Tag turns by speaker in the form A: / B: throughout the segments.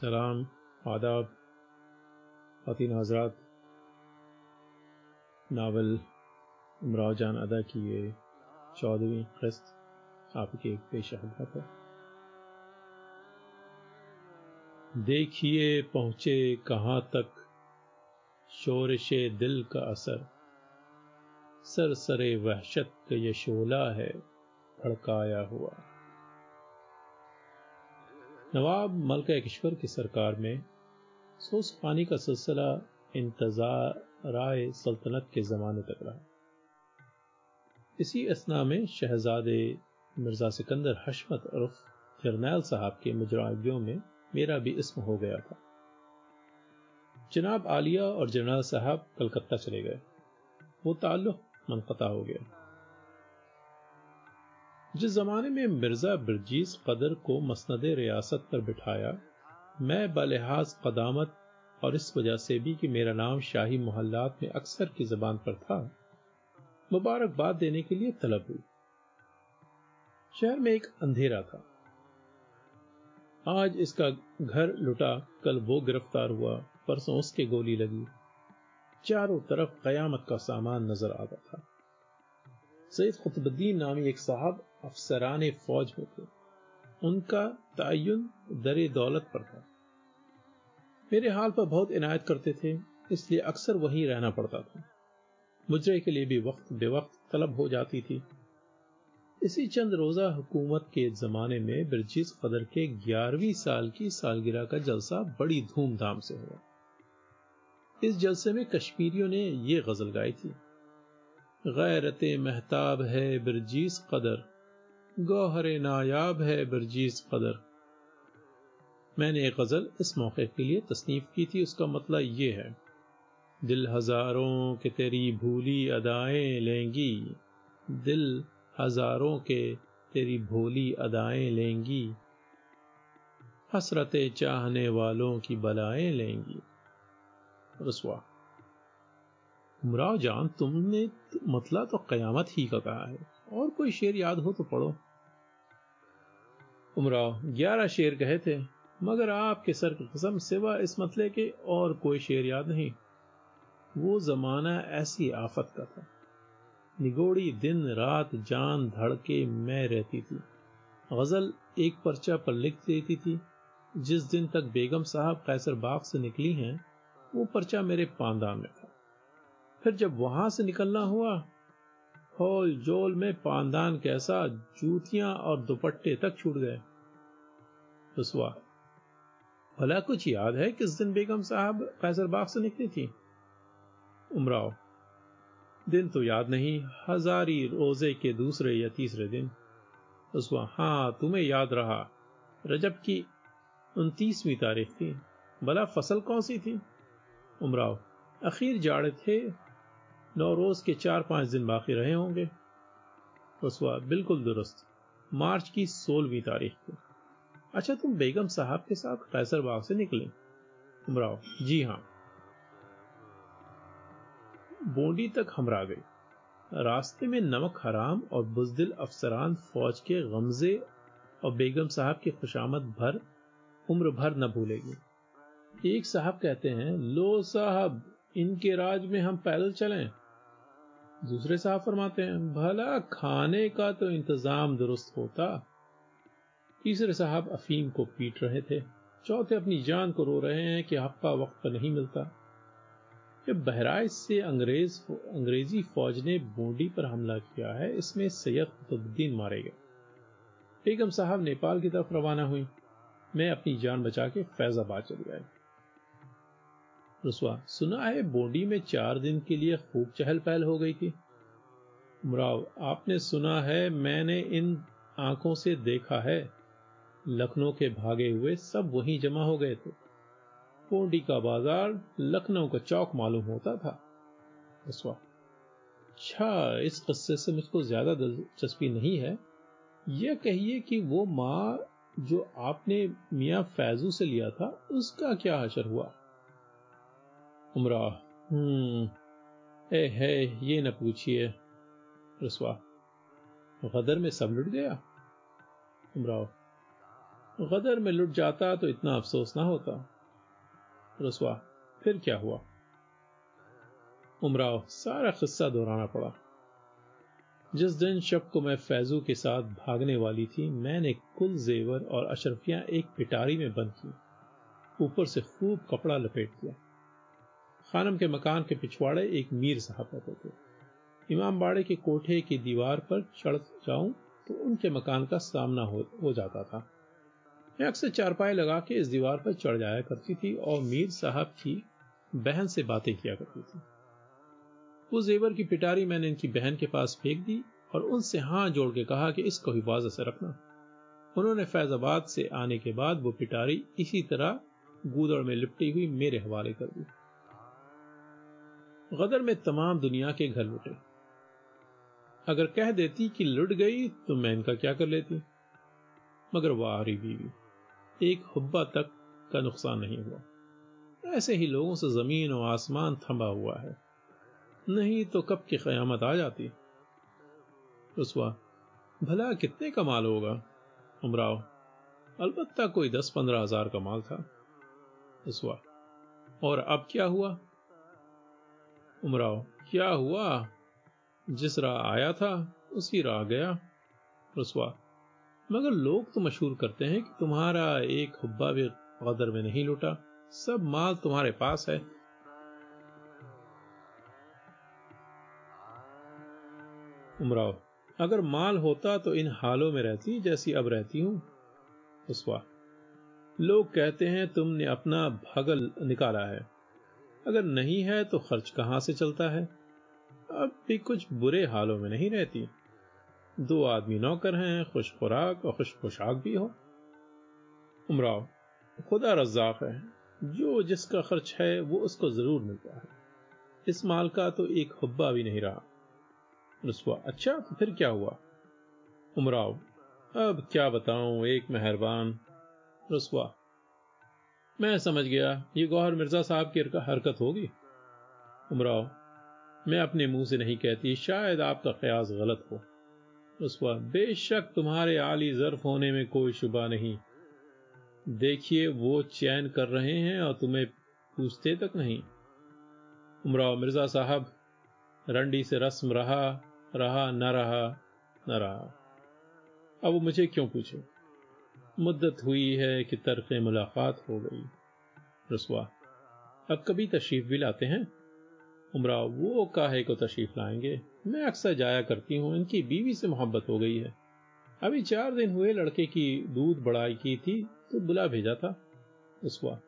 A: सलाम, आदाब खातिन हजरात। नावल उमराव जान अदा की ये चौदहवीं किस्त आपके पेश खदमत है देखिए पहुँचे कहाँ तक शोरश दिल का असर। सरसरे वहशत का ये शोला है, भड़काया हुआ। नवाब मलका की सरकार में सोस पानी का सिलसिला इंतज़ार राय सल्तनत के ज़माने तक रहा। इसी असना में शहजादे मिर्ज़ा सिकंदर हशमत उर्फ़ जरनैल साहब के मुजरागियों में मेरा भी इसम हो गया था। जनाब आलिया और जरनैल साहब कलकत्ता चले गए। वो ताल्लुक मनकता हो गया। जिस जमाने में मिर्ज़ा बिरजीज कदर को मसनद रियासत पर बिठाया, मैं बलिहाज कदामत और इस वजह से भी कि मेरा नाम शाही मोहल्लात में अक्सर की जबान पर था, मुबारकबाद देने के लिए तलब हुई। शहर में एक अंधेरा था। आज इसका घर लुटा, कल वो गिरफ़्तार हुआ, परसों उसके गोली लगी। चारों तरफ़ कयामत का सामान नज़र आता था। सैद खुतबुद्दीन नामी एक साहब अफसरान फौज में थे। उनका तयन दर दौलत पर था। मेरे हाल पर बहुत इनायत करते थे, इसलिए अक्सर वहीं रहना पड़ता था। मुजरे के लिए भी वक्त बेवक्त तलब हो जाती थी। इसी चंद रोजा हुकूमत के जमाने में बिरजीज कदर के ग्यारहवीं साल की सालगिरह का जलसा बड़ी धूमधाम से हुआ। इस जलसे में कश्मीरियों ने ये गज़ल गाई थी। गैरत महताब है बिरजीज कदर। गौहर नायाब है बिरजीज कदर। मैंने एक गज़ल इस मौके के लिए तसनीफ की थी, उसका मतलब ये है, दिल हज़ारों के तेरी भूली अदाएँ लेंगी, दिल हज़ारों के तेरी भोली अदाएँ लेंगी, हसरत चाहने वालों की बलाएँ लेंगी। रसवा उमराव जान, तुमने मतला तो कयामत ही का कहा है। और कोई शेर याद हो तो पढ़ो। उमराव ग्यारह शेर कहे थे, मगर आपके सर की कसम, सिवा इस मतले के और कोई शेर याद नहीं। वो जमाना ऐसी आफत का था। निगोड़ी दिन रात जान धड़के मैं रहती थी। गज़ल एक पर्चा पर लिख देती थी, जिस दिन तक बेगम साहब कैसर बाग से निकली हैं, वो पर्चा मेरे पांदा में फिर जब वहाँ से निकलना हुआ, होल जोल में पानदान कैसा जूतियाँ और दुपट्टे तक छूट गए। रसवा भला कुछ याद है किस दिन बेगम साहब कैसरबाग से निकली थी? उमराव, दिन तो याद नहीं, हजारी रोज़े के दूसरे या तीसरे दिन। रसवा हाँ तुम्हें याद रहा, रजब की उनतीसवीं तारीख थी। भला फ़सल कौन सी थी? उमराव, अखीर जाड़े थे नौरोज के चार पाँच दिन बाकी रहे होंगे। रसवा बिल्कुल दुरुस्त। मार्च की सोलहवीं तारीख को। अच्छा तुम बेगम साहब के साथ कैसर बाग से निकले। उमराव, जी हाँ। बोंडी तक हमरा गए रास्ते में नमक हराम और बुजदिल अफसरान फौज के गमजे और बेगम साहब की खुशामद भर, उम्र भर न भूलेगी। एक साहब कहते हैं, लो साहब, इनके राज में हम पैदल चलें। दूसरे साहब फरमाते हैं, भला खाने का तो इंतज़ाम दुरुस्त होता। तीसरे साहब अफीम को पीट रहे थे। चौथे अपनी जान को रो रहे हैं कि हफ़्ता वक्त पर नहीं मिलता। जब बहराइच से अंग्रेज़ अंग्रेज़ी फौज ने बूंदी पर हमला किया है, इसमें सैयद कुतुबुद्दीन मारे गए। बेगम साहब नेपाल की तरफ़ रवाना हुई। मैं अपनी जान बचा के फैजाबाद चल गया रसवा सुना है बोंडी में चार दिन के लिए खूब चहल पहल हो गई थी। मुराव, आपने सुना है मैंने इन आँखों से देखा है, लखनऊ के भागे हुए सब वहीं जमा हो गए थे। पोंडी का बाज़ार लखनऊ का चौक मालूम होता था। रसवा अच्छा इस कस्से से मुझको ज़्यादा दिलचस्पी नहीं है। यह कहिए कि वो माँ जो आपने मियाँ फैजू से लिया था, उसका क्या हशर हुआ? उमरा हम्म। ए, है, ये न पूछिए, रसवा। गदर में सब लुट गया? उमराव गदर में लुट जाता तो इतना अफसोस ना होता। रसवा, फिर क्या हुआ? उमराव सारा किस्सा दोहराना पड़ा। जिस दिन शब को मैं फैजू के साथ भागने वाली थी, मैंने कुल जेवर और अशरफियाँ एक पिटारी में बंद की। ऊपर से खूब कपड़ा लपेट दिया। खानम के मकान के पिछवाड़े एक मीर साहब रहते थे इमाम बाड़े के कोठे की दीवार पर चढ़ जाऊँ तो उनके मकान का सामना हो, हो जाता था। मैं अक्सर चारपाई लगा के इस दीवार पर चढ़ जाया करती थी और मीर साहब की बहन से बातें किया करती थी। वो जेवर की पिटारी मैंने इनकी बहन के पास फेंक दी और उनसे हाथ जोड़ के कहा कि इसको हिफाजत से रखना। उन्होंने फैजाबाद से आने के बाद वो पिटारी इसी तरह गूदड़ में लिपटी हुई मेरे हवाले कर दी। गदर में तमाम दुनिया के घर लुटे। अगर कह देती कि लुट गई तो मैं इनका क्या कर लेती? मगर वारी बीवी, एक हुब्बा तक का नुकसान नहीं हुआ। ऐसे ही लोगों से ज़मीन और आसमान थमा हुआ है। नहीं तो कब की कयामत आ जाती? रुसवा, भला कितने का माल होगा? उमराव, अलबत्ता कोई दस पंद्रह हज़ार का माल था। रुसवा, और अब क्या हुआ? उमराव, क्या हुआ? जिस राह आया था, उसी राह गया। रुसवा मगर लोग तो मशहूर करते हैं कि तुम्हारा एक हुब्बा भी गदर में नहीं लुटा। सब माल तुम्हारे पास है। उमराव, अगर माल होता तो इन हालों में रहती जैसी अब रहती हूँ। उसवा लोग कहते हैं तुमने अपना भगल निकाला है। अगर नहीं है तो खर्च कहाँ से चलता है? अब भी कुछ बुरे हालों में नहीं रहती। दो आदमी नौकर हैं खुश खुराक और खुश पोशाक भी हो। उमराव, खुदा रज्जाक है। जो जिसका खर्च है, वो उसको ज़रूर मिलता है। इस माल का तो एक हुब्बा भी नहीं रहा। रसुआ अच्छा तो फिर क्या हुआ? उमराव, अब क्या बताऊँ, एक मेहरबान। रसवा मैं समझ गया, ये गौहर मिर्ज़ा साहब की हरकत होगी। उमराव मैं अपने मुँह से नहीं कहती, शायद आपका ख्याल गलत हो। रसवा बेशक तुम्हारे आली जर्फ होने में कोई शुबा नहीं। देखिए, वो चैन कर रहे हैं और तुम्हें पूछते तक नहीं। उमराव मिर्ज़ा साहब, रंडी से रस्म रहा रहा, न रहा न रहा। अब वो मुझे क्यों पूछे? मुद्दत हुई है कि तरफ़ मुलाकात हो गई। रसवा अब कभी तशरीफ़ भी लाते हैं? उमरा, वो काहे को तशरीफ़ लाएँगे? मैं अक्सर जाया करती हूँ, इनकी बीवी से मोहब्बत हो गई है। अभी चार दिन हुए, लड़के की दूध बढ़ाई की थी तो बुला भेजा था। उसवा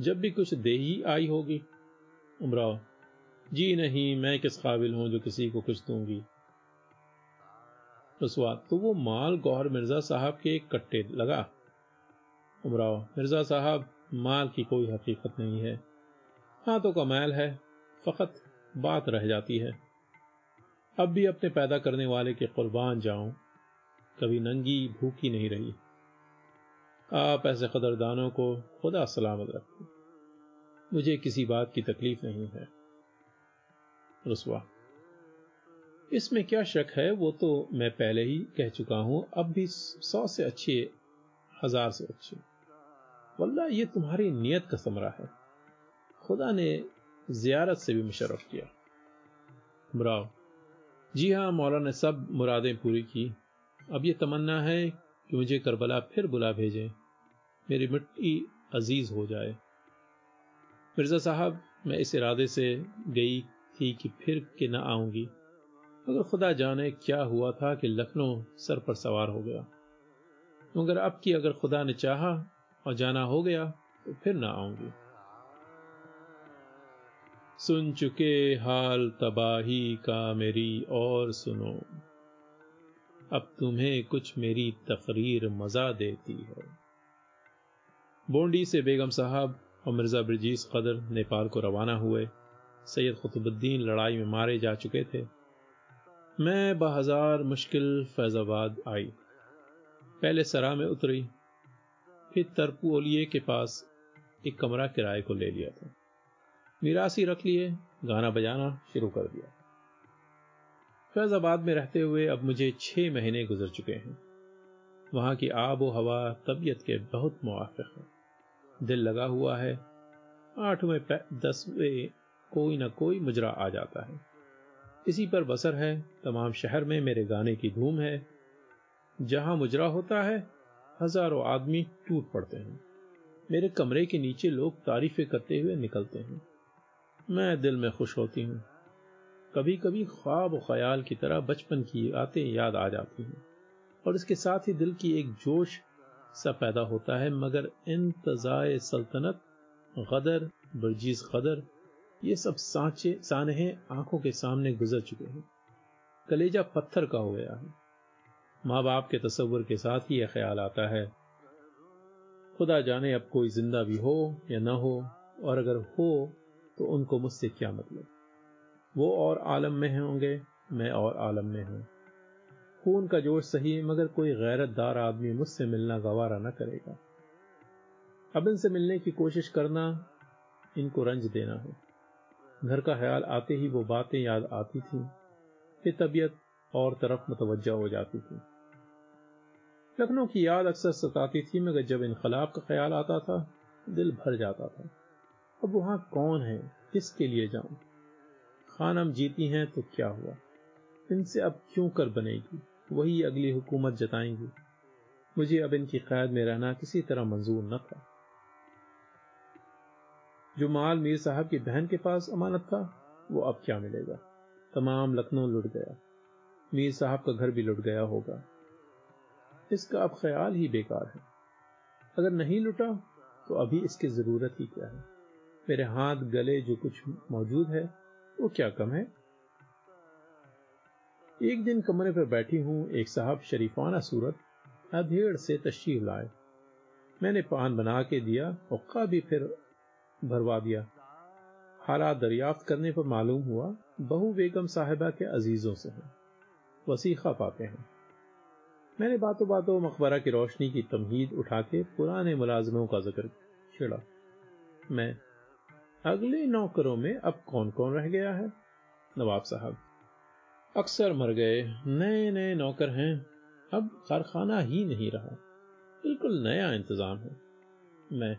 A: जब भी कुछ दे ही आई होगी। उमराव जी नहीं, मैं किस काबिल हूँ जो किसी को कुछ दूँगी? रसवा तो वो माल गौहर मिर्ज़ा साहब के कट्टे लगा। उमराव, मिर्ज़ा साहब, माल की कोई हकीकत नहीं है। हाथों का मैल है, फकत बात रह जाती है। अब भी अपने पैदा करने वाले के कुर्बान जाऊँ, कभी नंगी भूखी नहीं रही। आप ऐसे कदरदानों को खुदा सलामत रखें। मुझे किसी बात की तकलीफ़ नहीं है। रसवा इसमें क्या शक है, वो तो मैं पहले ही कह चुका हूँ, अब भी सौ से अच्छे, हज़ार से अच्छे। वल्ला ये तुम्हारी नियत का समरा है। खुदा ने जियारत से भी मुशरफ किया। ब्राव जी हाँ मौला ने सब मुरादें पूरी की। अब ये तमन्ना है कि मुझे करबला फिर बुला भेजें। मेरी मिट्टी अज़ीज़ हो जाए। मिर्ज़ा साहब, मैं इस इरादे से गई थी कि फिर के ना आऊँगी। मगर खुदा जाने क्या हुआ था कि लखनऊ सर पर सवार हो गया। मगर अब की अगर खुदा ने चाहा और जाना हो गया तो फिर ना आऊँगी। सुन चुके हाल तबाही का मेरी और सुनो। अब तुम्हें कुछ मेरी तकरीर मज़ा देती है। बोंडी से बेगम साहब और मिर्ज़ा ब्रजीस कदर नेपाल को रवाना हुए। सैयद कुतुबुद्दीन लड़ाई में मारे जा चुके थे। मैं बहजार मुश्किल फैजाबाद आई। पहले सरा में उतरी, फिर तरपू ओलिए के पास एक कमरा किराए को ले लिया था। निराशी रख लिए, गाना बजाना शुरू कर दिया। फैजाबाद में रहते हुए अब मुझे छह महीने गुजर चुके हैं। वहाँ की आब व हवा तबीयत के बहुत मुआफिक है। दिल लगा हुआ है, आठवें दसवें कोई ना कोई मुजरा आ जाता है। इसी पर बसर है, तमाम शहर में मेरे गाने की धूम है। जहाँ मुजरा होता है, हज़ारों आदमी टूट पड़ते हैं। मेरे कमरे के नीचे लोग तारीफें करते हुए निकलते हैं। मैं दिल में खुश होती हूँ। कभी कभी ख्वाब ख्याल की तरह बचपन की आते याद आ जाती हैं। और इसके साथ ही दिल की एक जोश सा पैदा होता है, मगर इंतजाए सल्तनत, गदर, बर्जीज गदर ये सब सांचे, सानहे आँखों के सामने गुजर चुके हैं। कलेजा पत्थर का हो गया है। माँ बाप के तस्वुर के साथ ही यह ख्याल आता है। खुदा जाने अब कोई ज़िंदा भी हो या ना हो, और अगर हो तो उनको मुझसे क्या मतलब? वो और आलम में होंगे, मैं और आलम में हूँ। खून का जोश सही, मगर कोई गैरतदार आदमी मुझसे मिलना गवारा न करेगा। अब इनसे मिलने की कोशिश करना, इनको रंज देना है। घर का ख्याल आते ही वो बातें याद आती थी, फिर तबीयत और तरफ़ मुतवजा हो जाती थी। लखनऊ की याद अक्सर सताती थी मगर जब इनकलाब का ख्याल आता था, दिल भर जाता था। अब वहाँ कौन है? किसके लिए जाऊँ? खानम जीती हैं तो क्या हुआ? इनसे अब क्यों कर बनेगी? वही अगली हुकूमत जताएँगी। मुझे अब इनकी कैद में रहना किसी तरह मंजूर न था। जो माल मीर साहब की बहन के पास अमानत था, वो अब क्या मिलेगा? तमाम लखनऊ लुट गया। मीर साहब का घर भी लुट गया होगा। इसका अब ख्याल ही बेकार है। अगर नहीं लुटा तो अभी इसकी ज़रूरत ही क्या है? मेरे हाथ गले जो कुछ मौजूद है, वो क्या कम है? एक दिन कमरे पर बैठी हूँ, एक साहब शरीफाना सूरत, अधेड़ से तशरीफ़ लाए। मैंने पान बना के दिया हुक्का भी फिर भरवा दिया। हालात दरियाफ्त करने पर मालूम हुआ, बहु बेगम साहिबा के अजीजों से हैं। वसीखा पाते हैं। मैंने बातों बातों मकबरा की रोशनी की तमहीद उठा के पुराने मुलाजमों का ज़िक्र छेड़ा। मैं, अगले नौकरों में अब कौन कौन रह गया है? नवाब साहब, अक्सर मर गए नए नए नौकर हैं, अब कारखाना ही नहीं रहा। बिल्कुल नया इंतज़ाम है। मैं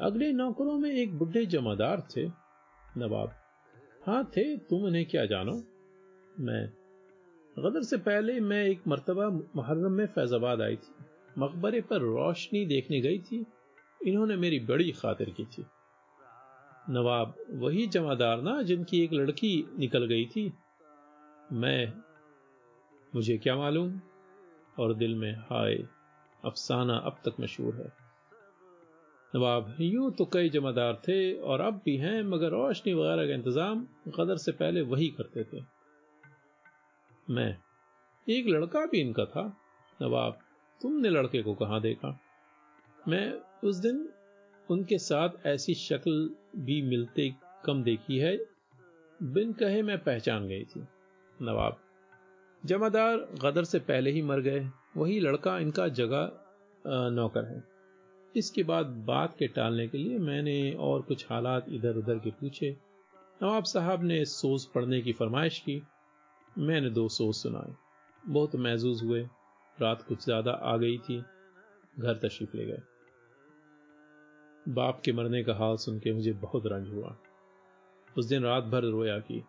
A: अगले नौकरों में एक बुढ़े जमादार थे, नवाब। हाँ थे, तुम उन्हें क्या जानो? मैं। गदर से पहले मैं एक मरतबा मुहर्रम में फैजाबाद आई थी। मकबरे पर रोशनी देखने गई थी। इन्होंने मेरी बड़ी खातिर की थी। नवाब, वही जमादार ना जिनकी एक लड़की निकल गई थी? मैं। मुझे क्या मालूम? और दिल में हाय, अफसाना अब तक मशहूर है। नवाब, यूँ तो कई जमादार थे और अब भी हैं, मगर रोशनी वगैरह का इंतज़ाम गदर से पहले वही करते थे। मैं, एक लड़का भी इनका था। नवाब, तुमने लड़के को कहाँ देखा? मैं उस दिन उनके साथ ऐसी शक्ल भी मिलते कम देखी है, बिन कहे मैं पहचान गई थी। नवाब, जमादार गदर से पहले ही मर गए, वही लड़का इनका जगह नौकर है। इसके बाद बात के टालने के लिए मैंने और कुछ हालात इधर उधर के पूछे। नवाब साहब ने सोज पढ़ने की फरमाइश की। मैंने दो सोच सुनाए। बहुत महजूज हुए। रात कुछ ज़्यादा आ गई थी। घर तशरीफ़ ले गए। बाप के मरने का हाल सुन के मुझे बहुत रंज हुआ। उस दिन रात भर रोया की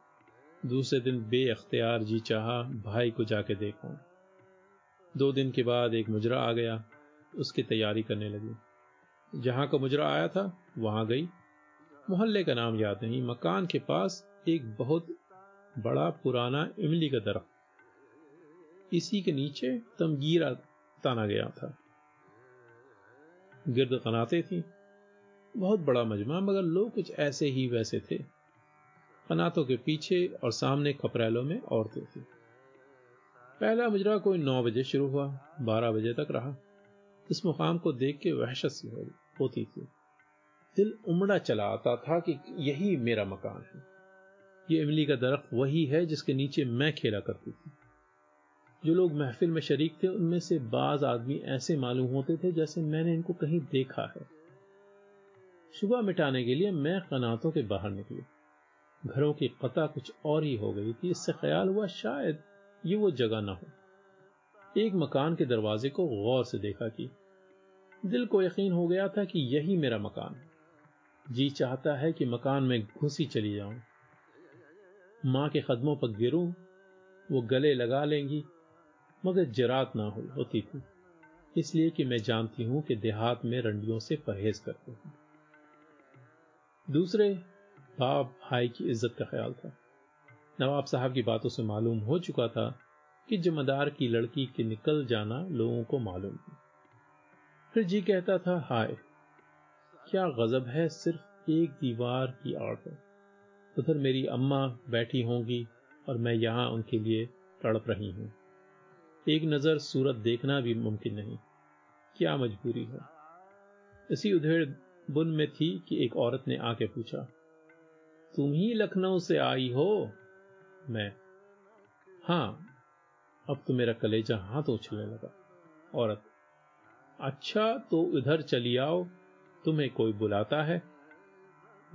A: दूसरे दिन बे अख्तियार जी चाहा भाई को जाके देखो। दो दिन के बाद एक मुजरा आ गया। उसकी तैयारी करने लगी। जहाँ का मुजरा आया था, वहाँ गई। मोहल्ले का नाम याद नहीं, मकान के पास एक बहुत बड़ा पुराना इमली का दरख्त। इसी के नीचे तमगीरा ताना गया था। गिरद कनाते थी। बहुत बड़ा मजमा, मगर लोग कुछ ऐसे ही वैसे थे। कनातों के पीछे और सामने कपड़ैलों में औरतें थी। पहला मुजरा कोई नौ बजे शुरू हुआ, बारह बजे तक रहा। इस मुकाम को देख के वहशत सी होती थी। दिल उमड़ा चला आता था कि यही मेरा मकान है। ये इमली का दरख्त वही है जिसके नीचे मैं खेला करती थी। जो लोग महफिल में शरीक थे, उनमें से बाज आदमी ऐसे मालूम होते थे जैसे मैंने इनको कहीं देखा है। सुबह मिटाने के लिए मैं कनातों के बाहर निकली। घरों की कता कुछ और ही हो गई थी इससे ख्याल हुआ शायद ये वो जगह ना हो। एक मकान के दरवाजे को गौर से देखा कि दिल को यकीन हो गया था कि यही मेरा मकान जी चाहता है कि मकान में घुसी चली जाऊँ। माँ के कदमों पर गिरूं, वो गले लगा लेंगी, मगर जरात ना हो, होती थी। इसलिए कि मैं जानती हूँ कि देहात में रंडियों से परहेज करते हैं। दूसरे, बाप भाई की इज़्ज़त का ख्याल था। नवाब साहब की बातों से मालूम हो चुका था कि जमादार की लड़की के निकल जाना लोगों को मालूम है। फिर जी कहता था, हाय, क्या गजब है सिर्फ़ एक दीवार की आड़ है उधर मेरी अम्मा बैठी होंगी और मैं यहाँ उनके लिए तड़प रही हूँ। एक नज़र सूरत देखना भी मुमकिन नहीं। क्या मजबूरी है? इसी उधेड़ बुन में थी कि एक औरत ने आके पूछा, तुम ही लखनऊ से आई हो? मैं, हाँ, अब तो मेरा कलेजा हाथ उछलने लगा। औरत अच्छा तो इधर चली आओ। तुम्हें कोई बुलाता है?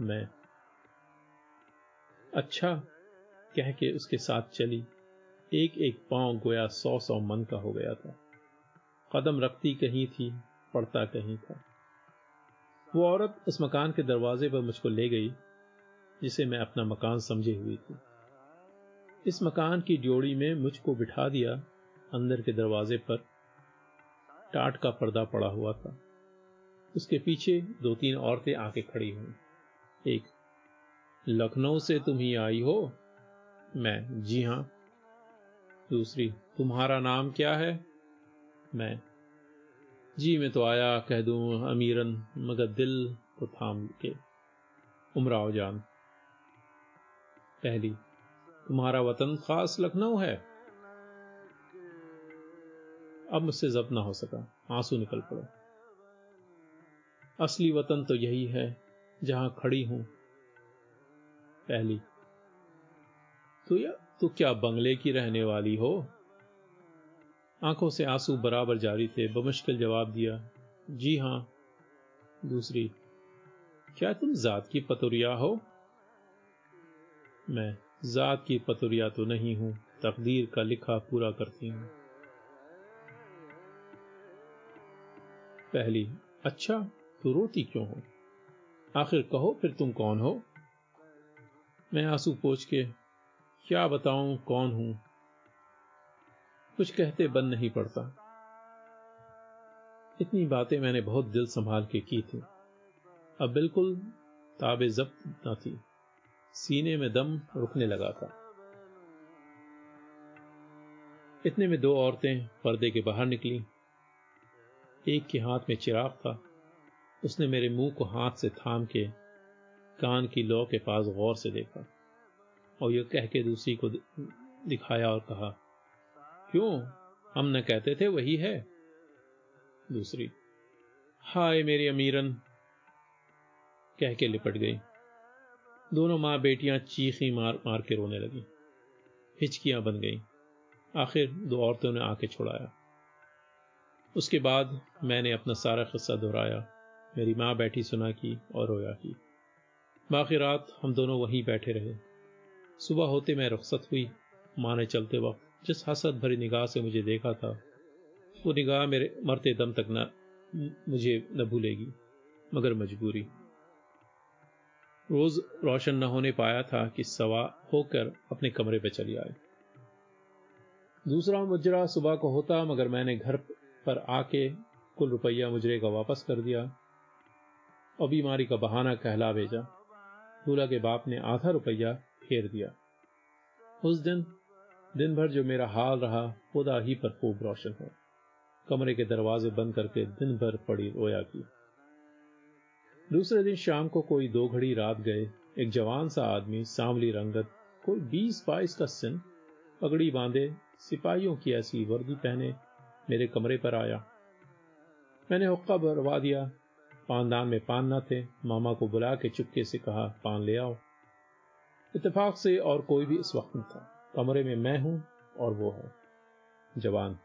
A: मैं। अच्छा कह के उसके साथ चली। एक एक पाँव गोया सौ सौ मन का हो गया था। कदम रखती कहीं थी, पड़ता कहीं था। वो औरत उस मकान के दरवाजे पर मुझको ले गई, जिसे मैं अपना मकान समझे हुई थी। इस मकान की जोड़ी में मुझको बिठा दिया अंदर के दरवाजे पर। टाट का पर्दा पड़ा हुआ था। उसके पीछे दो तीन औरतें आके खड़ी हुई। एक, लखनऊ से तुम ही आई हो? मैं, जी हाँ। दूसरी, तुम्हारा नाम क्या है? मैं, जी मैं तो आया कह दूँ अमीरन, मगर दिल को थाम के। उमराव जान, पहली, तुम्हारा वतन खास लखनऊ है? अब मुझसे जब्त ना हो सका। आँसू निकल पड़े। असली वतन तो यही है, जहाँ खड़ी हूँ। पहली तो या तो क्या बंगले की रहने वाली हो? आँखों से आँसू बराबर जारी थे, बमुश्किल जवाब दिया, जी हाँ। दूसरी, क्या तुम जात की पतुरिया हो? मैं, जात की पतुरिया तो नहीं हूँ, तकदीर का लिखा पूरा करती हूँ। पहली अच्छा तो रोती क्यों हो? आखिर कहो फिर तुम कौन हो? मैं आँसू पोछ के, क्या बताऊँ, कौन हूँ? कुछ कहते बन नहीं पड़ता। इतनी बातें मैंने बहुत दिल संभाल के की थी। अब बिल्कुल ताबे जब्त न थी। सीने में दम रुकने लगा था। इतने में दो औरतें पर्दे के बाहर निकली। एक के हाथ में चिराग था। उसने मेरे मुँह को हाथ से थाम के कान की लौ के पास गौर से देखा और यह कह के दूसरी को दिखाया और कहा, क्यों? हम न कहते थे वही है। दूसरी, हाय मेरी अमीरन, कह के लिपट गई। दोनों माँ बेटियाँ चीखी मार मार के रोने लगी। हिचकियाँ बन गईं। आखिर दो औरतों ने आके छुड़ाया। उसके बाद मैंने अपना सारा किस्सा दोहराया। मेरी माँ बैठी सुना की और रोया की। बाकी रात हम दोनों वहीं बैठे रहे। सुबह होते मैं रुखसत हुई। माँ ने चलते वक्त जिस हसद भरी निगाह से मुझे देखा था, वो निगाह मेरे मरते दम तक न, मुझे न भूलेगी, मगर मजबूरी। रोज रोशन न होने पाया था कि सवा होकर अपने कमरे पर चली आए। दूसरा मुजरा सुबह को होता, मगर मैंने घर पर आके कुल रुपया मुजरे का वापस कर दिया। और बीमारी का बहाना कहला भेजा। दूल्हा के बाप ने आधा रुपया फेर दिया। उस दिन दिन भर जो मेरा हाल रहा, खुदा ही पर खूब रोशन हो। कमरे के दरवाजे बंद करके दिन भर पड़ी रोया की। दूसरे दिन शाम को कोई दो घड़ी रात गए। एक जवान सा आदमी, सांवली रंगत, कोई बीस बाईस का सिन, पगड़ी बांधे, सिपाहियों की ऐसी वर्दी पहने मेरे कमरे पर आया। मैंने हुक्का भरवा दिया। पानदान में पान न थे। मामा को बुला के चुपके से कहा, पान ले आओ। इतफाक से और कोई भी इस वक्त नहीं था। कमरे में मैं हूँ और वो है। जवान,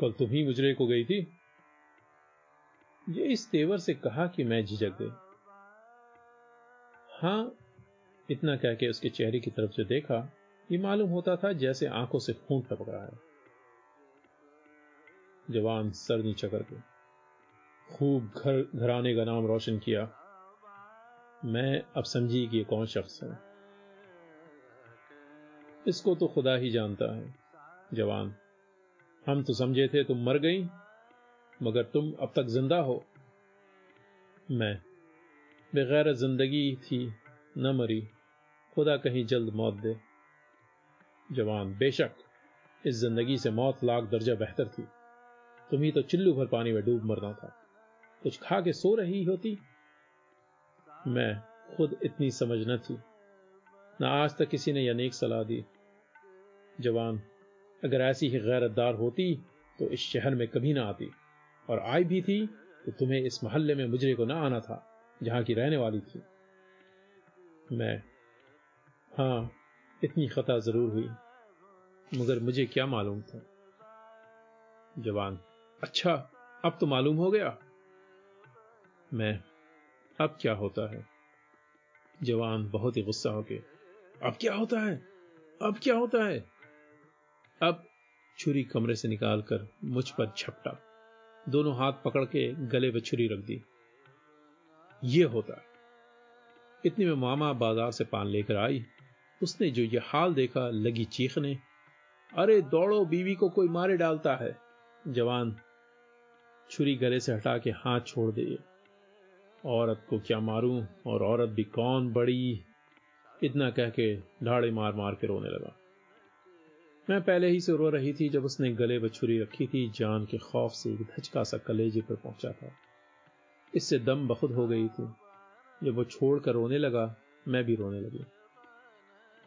A: कल तुम ही मुजरे को गई थी? ये इस तेवर से कहा कि मैं झिझक गई। हाँ, इतना कह के उसके चेहरे की तरफ़ से देखा, ये मालूम होता था जैसे आँखों से खून टपक रहा है। जवान सर नीचा करके खूब घर, घराने का नाम रोशन किया। मैं अब समझी कि ये कौन शख्स है। इसको तो खुदा ही जानता है, जवान। हम तो समझे थे तुम मर गई, मगर तुम अब तक ज़िंदा हो। मैं बगैर ज़िंदगी थी न मरी, खुदा कहीं जल्द मौत दे। जवान, बेशक इस ज़िंदगी से मौत लाख दर्जा बेहतर थी। तुम्ही तो चिल्लू भर पानी में डूब मरना था। कुछ खा के सो रही होती? मैं खुद इतनी समझ न थी। ना आज तक किसी ने यह सलाह दी। जवान, अगर ऐसी ही गैरतदार होती तो इस शहर में कभी ना आती। और आई भी थी तो तुम्हें इस मोहल्ले में मुजरे को ना आना था, जहाँ की रहने वाली थी। मैं, हाँ, इतनी खता ज़रूर हुई, मगर मुझे क्या मालूम था। जवान अच्छा अब तो मालूम हो गया। मैं, अब क्या होता है? जवान बहुत ही गुस्सा हो गया अब क्या होता है? अब क्या होता है? अब छुरी कमरे से निकालकर मुझ पर झपटा दोनों हाथ पकड़ के गले पर छुरी रख दी। ये होता इतनी में मामा बाज़ार से पान लेकर आई। उसने जो यह हाल देखा, लगी चीखने, अरे, दौड़ो, बीवी को कोई मारे डालता है। जवान छुरी गले से हटा के हाथ छोड़ दिए औरत को क्या मारूं? और औरत भी कौन बड़ी? इतना कह के ढाड़े मार मार के रोने लगा। मैं पहले ही से रो रही थी जब उसने गले पर छुरी रखी थी, जान के खौफ से एक धचका सा कलेजे पर पहुँचा था। इससे दम बखुद हो गई थी। जब वो छोड़कर रोने लगा, मैं भी रोने लगी।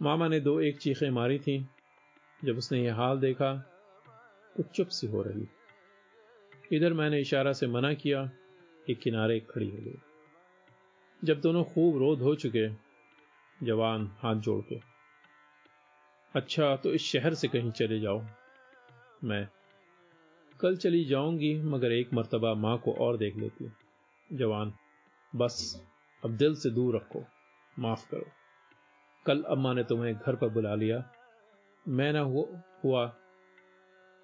A: मामा ने दो एक चीखें मारी थी। जब उसने यह हाल देखा तो चुप सी हो रही। इधर मैंने इशारा से मना किया कि किनारे खड़ी हो गई। जब दोनों खूब रोध हो चुके, जवान हाथ जोड़ के अच्छा तो इस शहर से कहीं चले जाओ। मैं कल चली जाऊँगी, मगर एक मर्तबा माँ को और देख लेती जवान, बस अब दिल से दूर रखो, माफ़ करो। कल अम्मा ने तुम्हें घर पर बुला लिया। मैं ना हुआ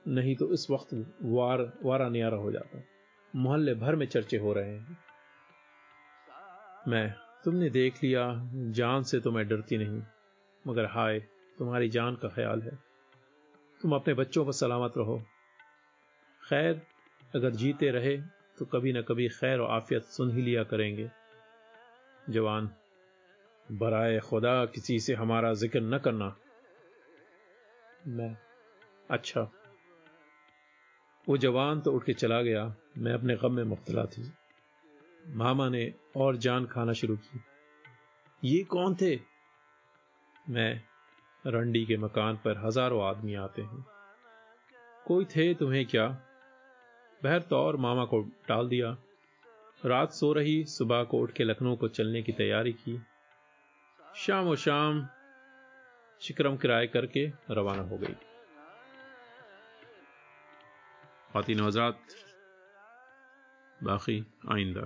A: नहीं तो इस वक्त वार, वारा न्यारा हो जाता। मोहल्ले भर में चर्चे हो रहे हैं। मैं, तुमने देख लिया, जान से तो मैं डरती नहीं, मगर हाय, तुम्हारी जान का ख्याल है। तुम अपने बच्चों पर सलामत रहो। खैर, अगर जीते रहे तो कभी ना कभी खैर और आफियत सुन ही लिया करेंगे। जवान, बराए खुदा, किसी से हमारा ज़िक्र न करना। मैं अच्छा। वो जवान तो उठ के चला गया। मैं अपने गम में मुख्तला थी। मामा ने और जान खाना शुरू की। ये कौन थे? मैं रंडी के मकान पर हज़ारों आदमी आते हैं। कोई थे तुम्हें क्या? बहर तौर मामा को टाल दिया। रात सो रही, सुबह को उठ के लखनऊ को चलने की तैयारी की। शाम व शाम शिक्रम किराए करके रवाना हो गई। खातिन हजरात बाकी आइंदा